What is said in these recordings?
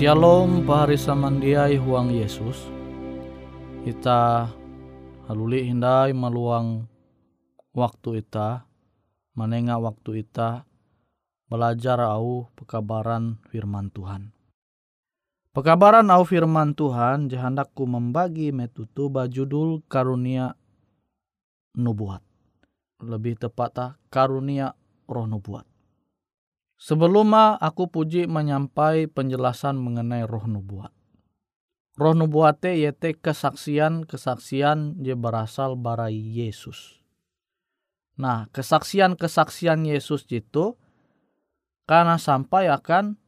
Shalom pahari samandiai huang Yesus. Kita haluli hindai meluang waktu ita, menengah waktu ita, belajar au pekabaran firman Tuhan. Pekabaran au firman Tuhan jahandaku membagi metutu bajudul karunia nubuat. Lebih tepatnya karunia roh nubuat. Sebelumnya aku puji menyampai penjelasan mengenai roh nubuat. roh nubuate yaitu kesaksian-kesaksian je berasal bara Yesus. Nah, kesaksian-kesaksian Yesus itu karena sampai akan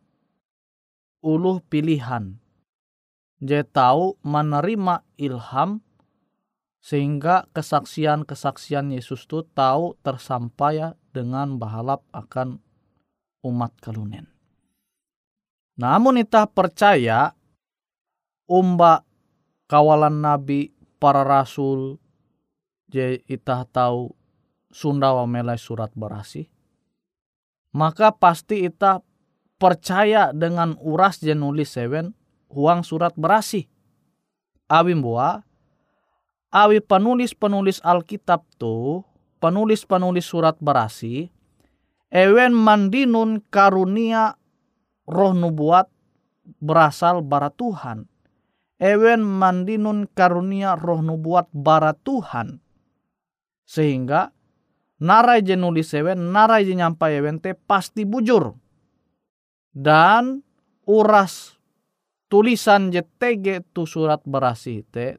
uluh pilihan. Je tahu menerima ilham sehingga kesaksian-kesaksian Yesus itu tahu tersampaikan dengan bahalap akan umat kalunen. Namun kita percaya umba kawalan nabi para rasul je itah tahu Sunda melai surat berasi maka pasti ita percaya dengan uras je nulis huang surat berasi awi buah awi penulis-penulis Alkitab tu penulis-penulis surat berasi ewen mandinun karunia roh nubuat berasal bara Tuhan. Ewen mandinun karunia roh nubuat bara Tuhan. Sehingga narai je nulis ewen, narai je nyampai ewen te pasti bujur. Dan uras tulisan je tege tu surat berasi te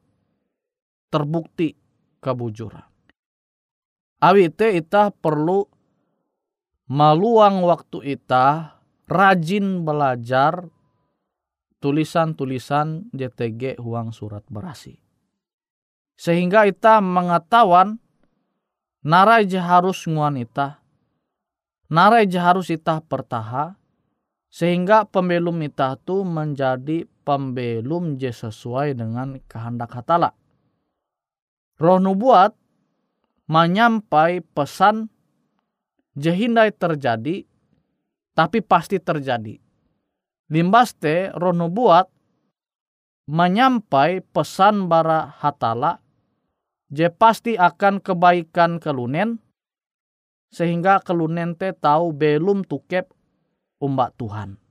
terbukti kebujuran. Awi te ita perlu maluang waktu ita rajin belajar tulisan-tulisan JTG huang surat berasi. Sehingga ita mengetahuan narai harus nguan ita, narai harus ita pertaha, sehingga pembelum ita tu menjadi pembelum je sesuai dengan kehendak hatala. Roh nubuat menyampai pesan jehindai terjadi tapi pasti terjadi. Limbaste rono buat menyampai pesan bara hatala je pasti akan kebaikan kelunen sehingga kelunen te tahu belum tukep umbak Tuhan.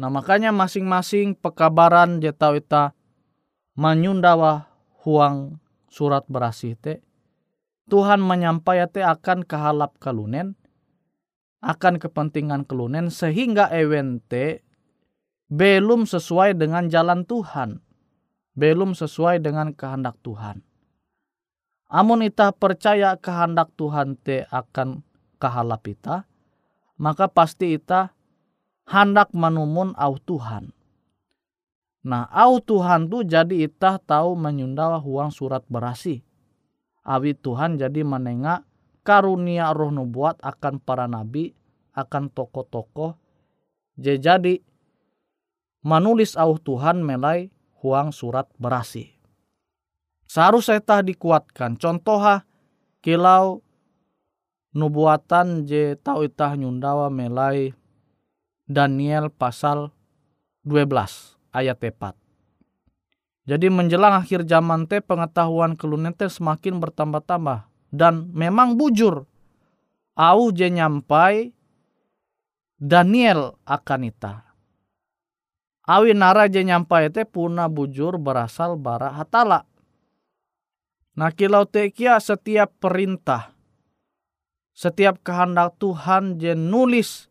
Nah makanya masing-masing pekabaran je tahu ita menyundawa huang surat berasih te Tuhan menyampaikan akan kehalap kalunen akan kepentingan kelunen sehingga ewente belum sesuai dengan jalan Tuhan belum sesuai dengan kehendak Tuhan. Amun ita percaya kehendak Tuhan te akan kehalap ita maka pasti ita hendak menumun au Tuhan. Nah au Tuhan tu jadi ita tahu menyundawa huang surat berasi awi Tuhan jadi menengak karunia roh nubuat akan para nabi akan tokoh-tokoh jadi menulis au Tuhan melai huang surat berasi. Seharusnya tah dikuatkan. Contoh kilau nubuatan je tau itah nyundawa melai Daniel pasal 12 ayat 4. Jadi menjelang akhir zaman teh pengetahuan kelunen teh semakin bertambah-tambah dan memang bujur. Au je nyampai Daniel akan ita. Awi nara je nyampai teh puna bujur berasal bara hatala. Nah kilau tekia setiap perintah, setiap kehendak Tuhan je nulis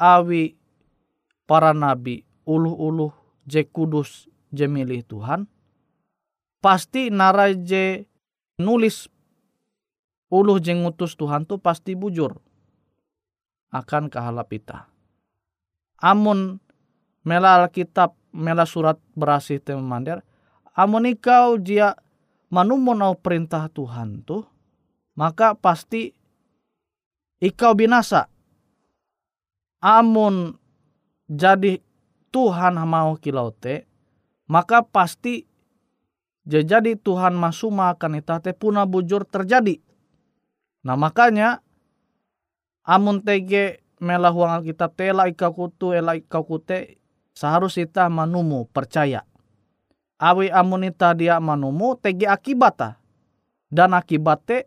awi para nabi uluh-uluh je kudus je milih Tuhan, pasti naraje nulis uluh je ngutus Tuhan tu pasti bujur akan kehalap ita. Amun mela Alkitab, mela surat berasih mandir, amun ikau dia manumun au perintah Tuhan tu, maka pasti ikau binasa. Amun jadi Tuhan mau kilau te, maka pasti jadi Tuhan masuma akan itate puna bujur terjadi. Nah makanya amun tege mela huang Alkitab tela ika kutu ela ika kute seharus ita manumu percaya. Awi amun ita dia manumu tege akibata dan akibate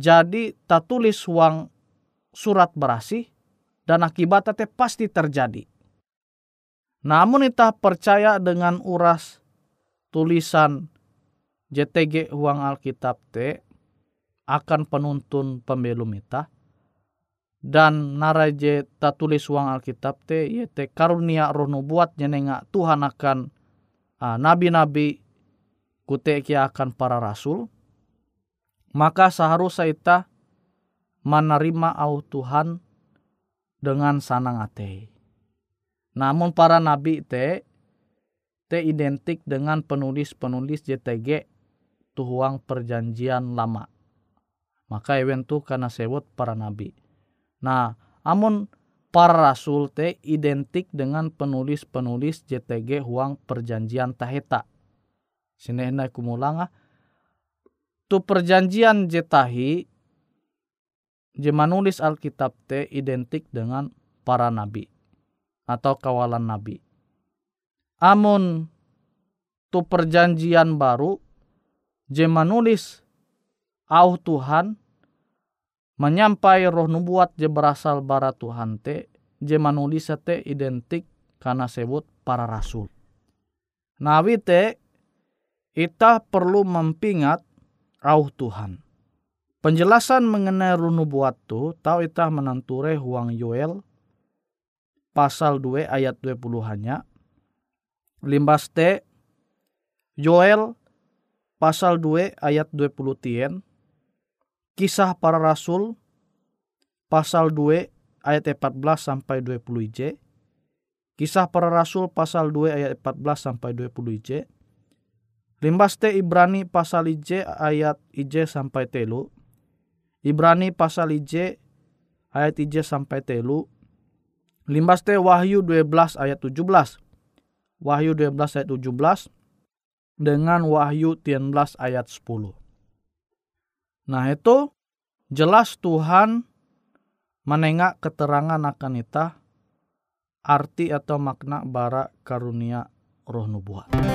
jadi tulis huang surat berasi dan akibatnya pasti terjadi. Namun kita percaya dengan uras tulisan JTG uang Alkitab te akan penuntun pembelum kita dan naraje ta tulis uang Alkitab te yete karunia roh nubuat nyenenga Tuhan akan uh, nabi-nabi kute akan para rasul maka seharusnya ita menerima au Tuhan dengan sanang ate. Namun para nabi te te identik dengan penulis-penulis JTG tuhuang perjanjian lama. Maka ewen tu karena sebut para nabi. Nah, amun para rasul te identik dengan penulis-penulis JTG huang perjanjian taheta. Sinehna kumulanga tu perjanjian jetahi je manulis Alkitab te identik dengan para nabi atau kawalan nabi. Amun tu perjanjian baru je manulis au Tuhan menyampai roh nubuat je berasal bara Tuhan te je manulis te identik karena sebut para rasul. Nawi te kita perlu mempingat au Tuhan. Penjelasan mengenai roh nubuat tu tahu kita menanture huang Yoel pasal 2 ayat 20 hanya. Limbas te Yoel pasal 2 ayat 20 tien. Kisah para rasul pasal 2 ayat 14 sampai 20 ij. Kisah para rasul pasal 2 ayat 14 sampai 20 ij. Limbas te Ibrani pasal ij ayat ij sampai telu. Ibrani pasal ij ayat ij sampai telu. Limbas te Wahyu 12 ayat 17. Wahyu 12 ayat 17 dengan Wahyu 13 ayat 10. Nah itu jelas Tuhan menengak keterangan akan ita arti atau makna bara karunia roh nubuat.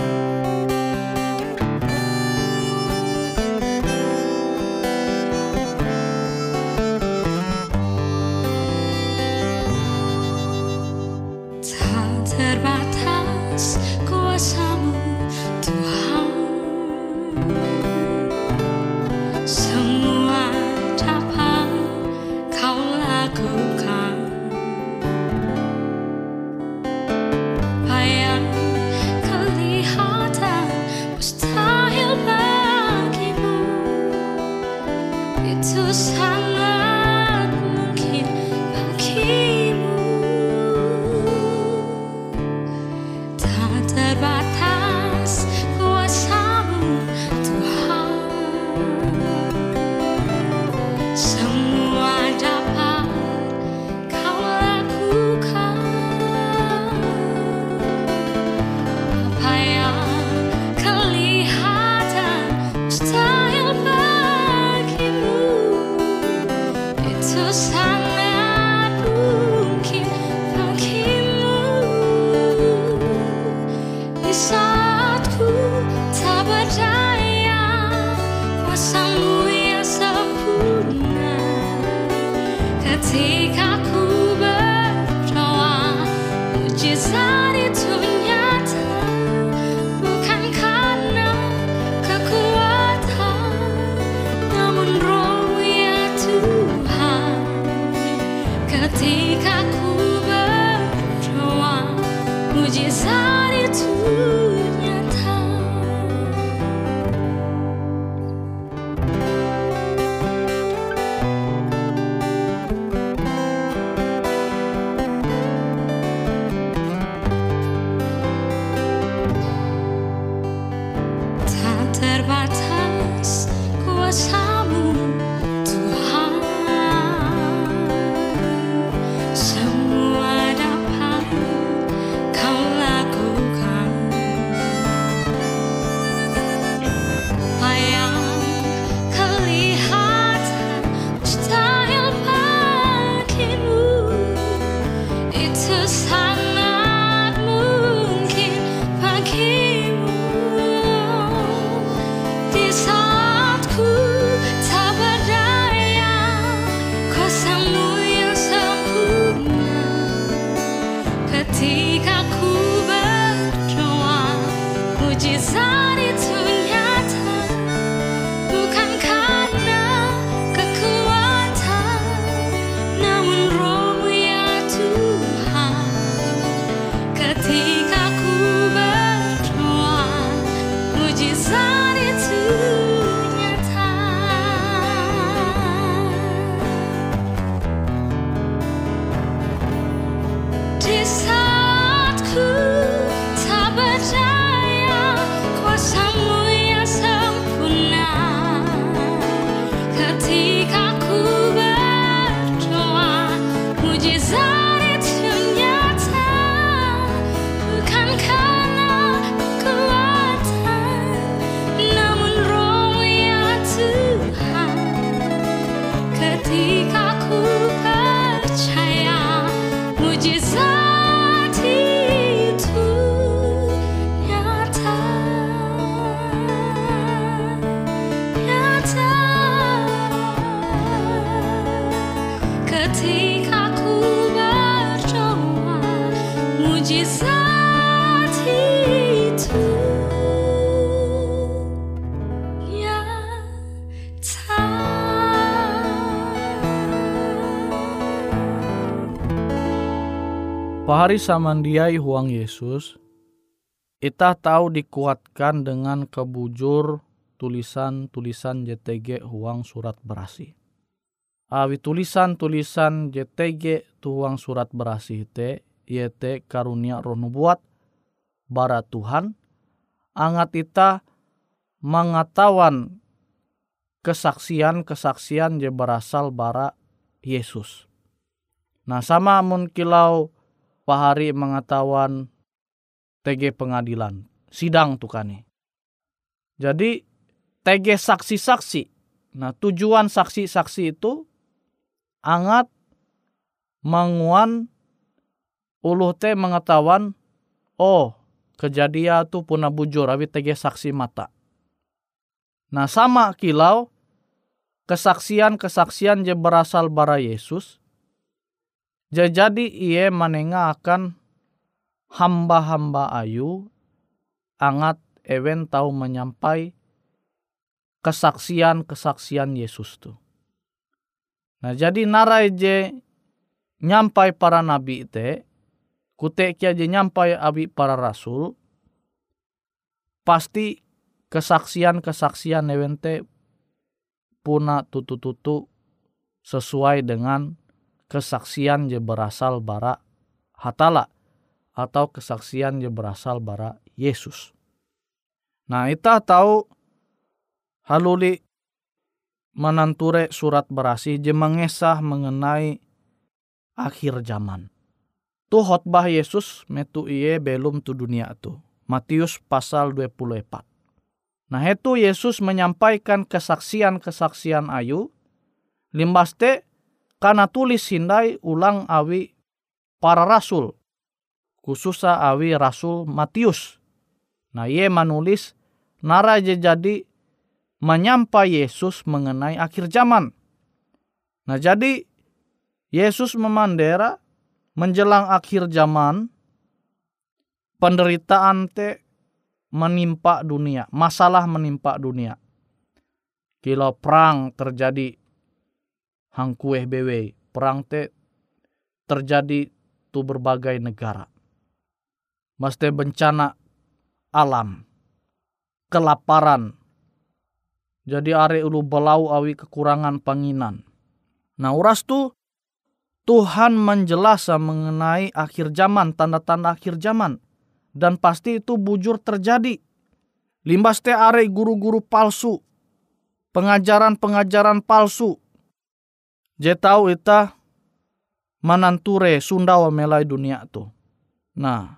Pahari samandiai huang Yesus, kita tahu dikuatkan dengan kebujur tulisan-tulisan JTG huang surat berasi. Awi tulisan-tulisan JTG tuang surat berasi te yete karunia roh nubuat bara Tuhan angat ita mengetahuan kesaksian-kesaksian je berasal bara Yesus. Nah sama mun kilau pahari mengetahuan TG pengadilan sidang tukane. Jadi TG saksi-saksi. Nah tujuan saksi-saksi itu angat menguan uluh teh mengetahuan oh kejadian tu puna bujur awi TG saksi mata. Nah sama kilau kesaksian-kesaksian je berasal bara Yesus jadi ia menengah akan hamba-hamba ayu angat ewen tahu menyampai kesaksian-kesaksian Yesus tu. Nah jadi narai je nyampai para nabi te, kutek kia je nyampai abi para rasul, pasti kesaksian-kesaksian ewen te puna tutu-tutu sesuai dengan kesaksian je berasal bara hatala atau kesaksian je berasal bara Yesus. Nah, kita tahu haluli menanture surat berasi je mengesah mengenai akhir zaman. Tu khotbah Yesus metu iye belum tu dunia tu. Matius pasal 24. Nah itu Yesus menyampaikan kesaksian-kesaksian ayu. Limbaste karena tulis hindai ulang awi para rasul khususnya awi rasul Matius. Nah ia menulis nara jadi menyampai Yesus mengenai akhir zaman. Nah jadi Yesus memandera menjelang akhir zaman penderitaan te menimpa dunia, masalah menimpa dunia. Kilo perang terjadi hang kueh bewe perang te terjadi tu berbagai negara. Maste bencana alam, kelaparan. Jadi are ulu belau awi kekurangan panginan. Nah uras tu Tuhan menjelasa mengenai akhir zaman, tanda-tanda akhir zaman. Dan pasti itu bujur terjadi. Limbas te are guru-guru palsu. Pengajaran-pengajaran palsu Je tahu ita mananture Sunda melai dunia tu. Nah,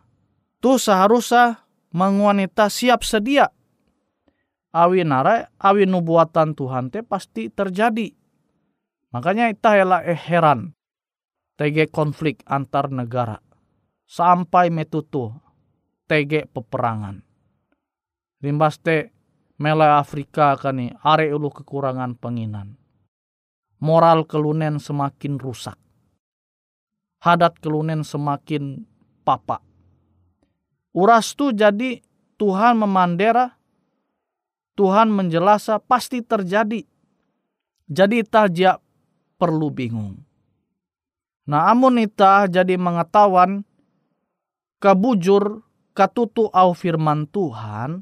tu seharusnya menguanita siap sedia. Awi narai, awi nubuatan Tuhan te pasti terjadi. Makanya ita hela eh heran. TG konflik antar negara. Sampai metutu TG peperangan. Limbas te melai Afrika kani are ulu kekurangan penginan moral kelunen semakin rusak. Hadat kelunen semakin papa. Uras tu jadi Tuhan memandera, Tuhan menjelasa pasti terjadi. Jadi tajak perlu bingung. Nah amun ita jadi mengetahuan kebujur katutu au firman Tuhan,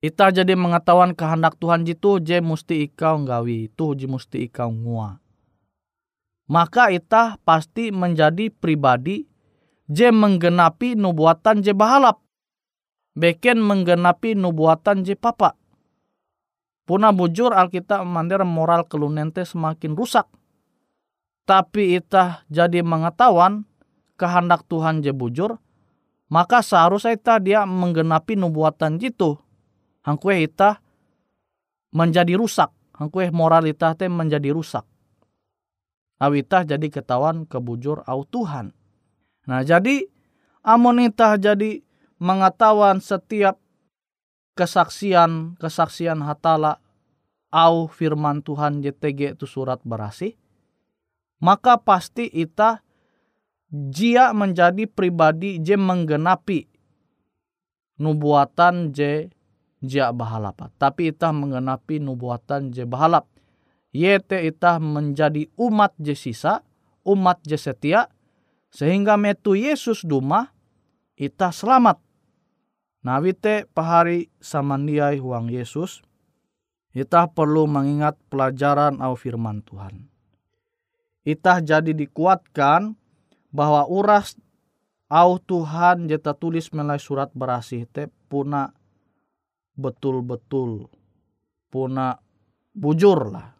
Ita jadi mengetahuan kehendak Tuhan jitu je musti ikau nggawi, tu je musti ikau ngua. Maka ita pasti menjadi pribadi je menggenapi nubuatan je bahalap. Beken menggenapi nubuatan je papa. Puna bujur Alkitab mandir moral kelunente semakin rusak. Tapi ita jadi mengetahuan kehendak Tuhan je bujur, maka seharusnya ita dia menggenapi nubuatan jitu hangkue ita menjadi rusak. Hangkue moralita teh menjadi rusak. Awita jadi ketahuan kebujur au Tuhan. Nah jadi amonita jadi mengetahuan setiap kesaksian kesaksian hatala au firman Tuhan JTG itu surat berasi maka pasti ita jia menjadi pribadi je menggenapi nubuatan je jia bahalap. Tapi itah menggenapi nubuatan je bahalap. Yete itah menjadi umat je sisa, umat je setia, sehingga metu Yesus duma, itah selamat. Nawite pahari samandiai huang Yesus, itah perlu mengingat pelajaran au firman Tuhan. Itah jadi dikuatkan bahwa uras au Tuhan jeta tulis melalui surat berasih te puna betul-betul puna bujur lah.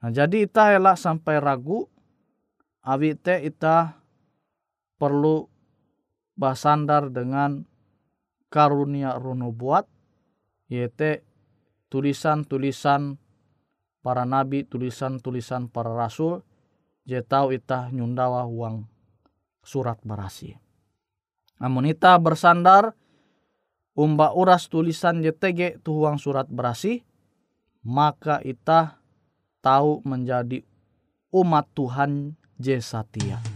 Nah jadi ita elak sampai ragu awi te ita perlu basandar dengan karunia runo buat yaitu tulisan-tulisan para nabi, tulisan-tulisan para rasul, je tahu ita nyundawa uang surat berasi. Namun ita bersandar umba uras tulisan JTG tuhuang surat berasi, maka ita tahu menjadi umat Tuhan Jesatia.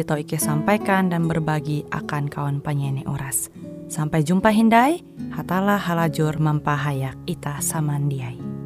tau Ike sampaikan dan berbagi akan kawan penyanyi Uras. Sampai jumpa Hindai, hatalah halajur mempahayak Ita Samandiai.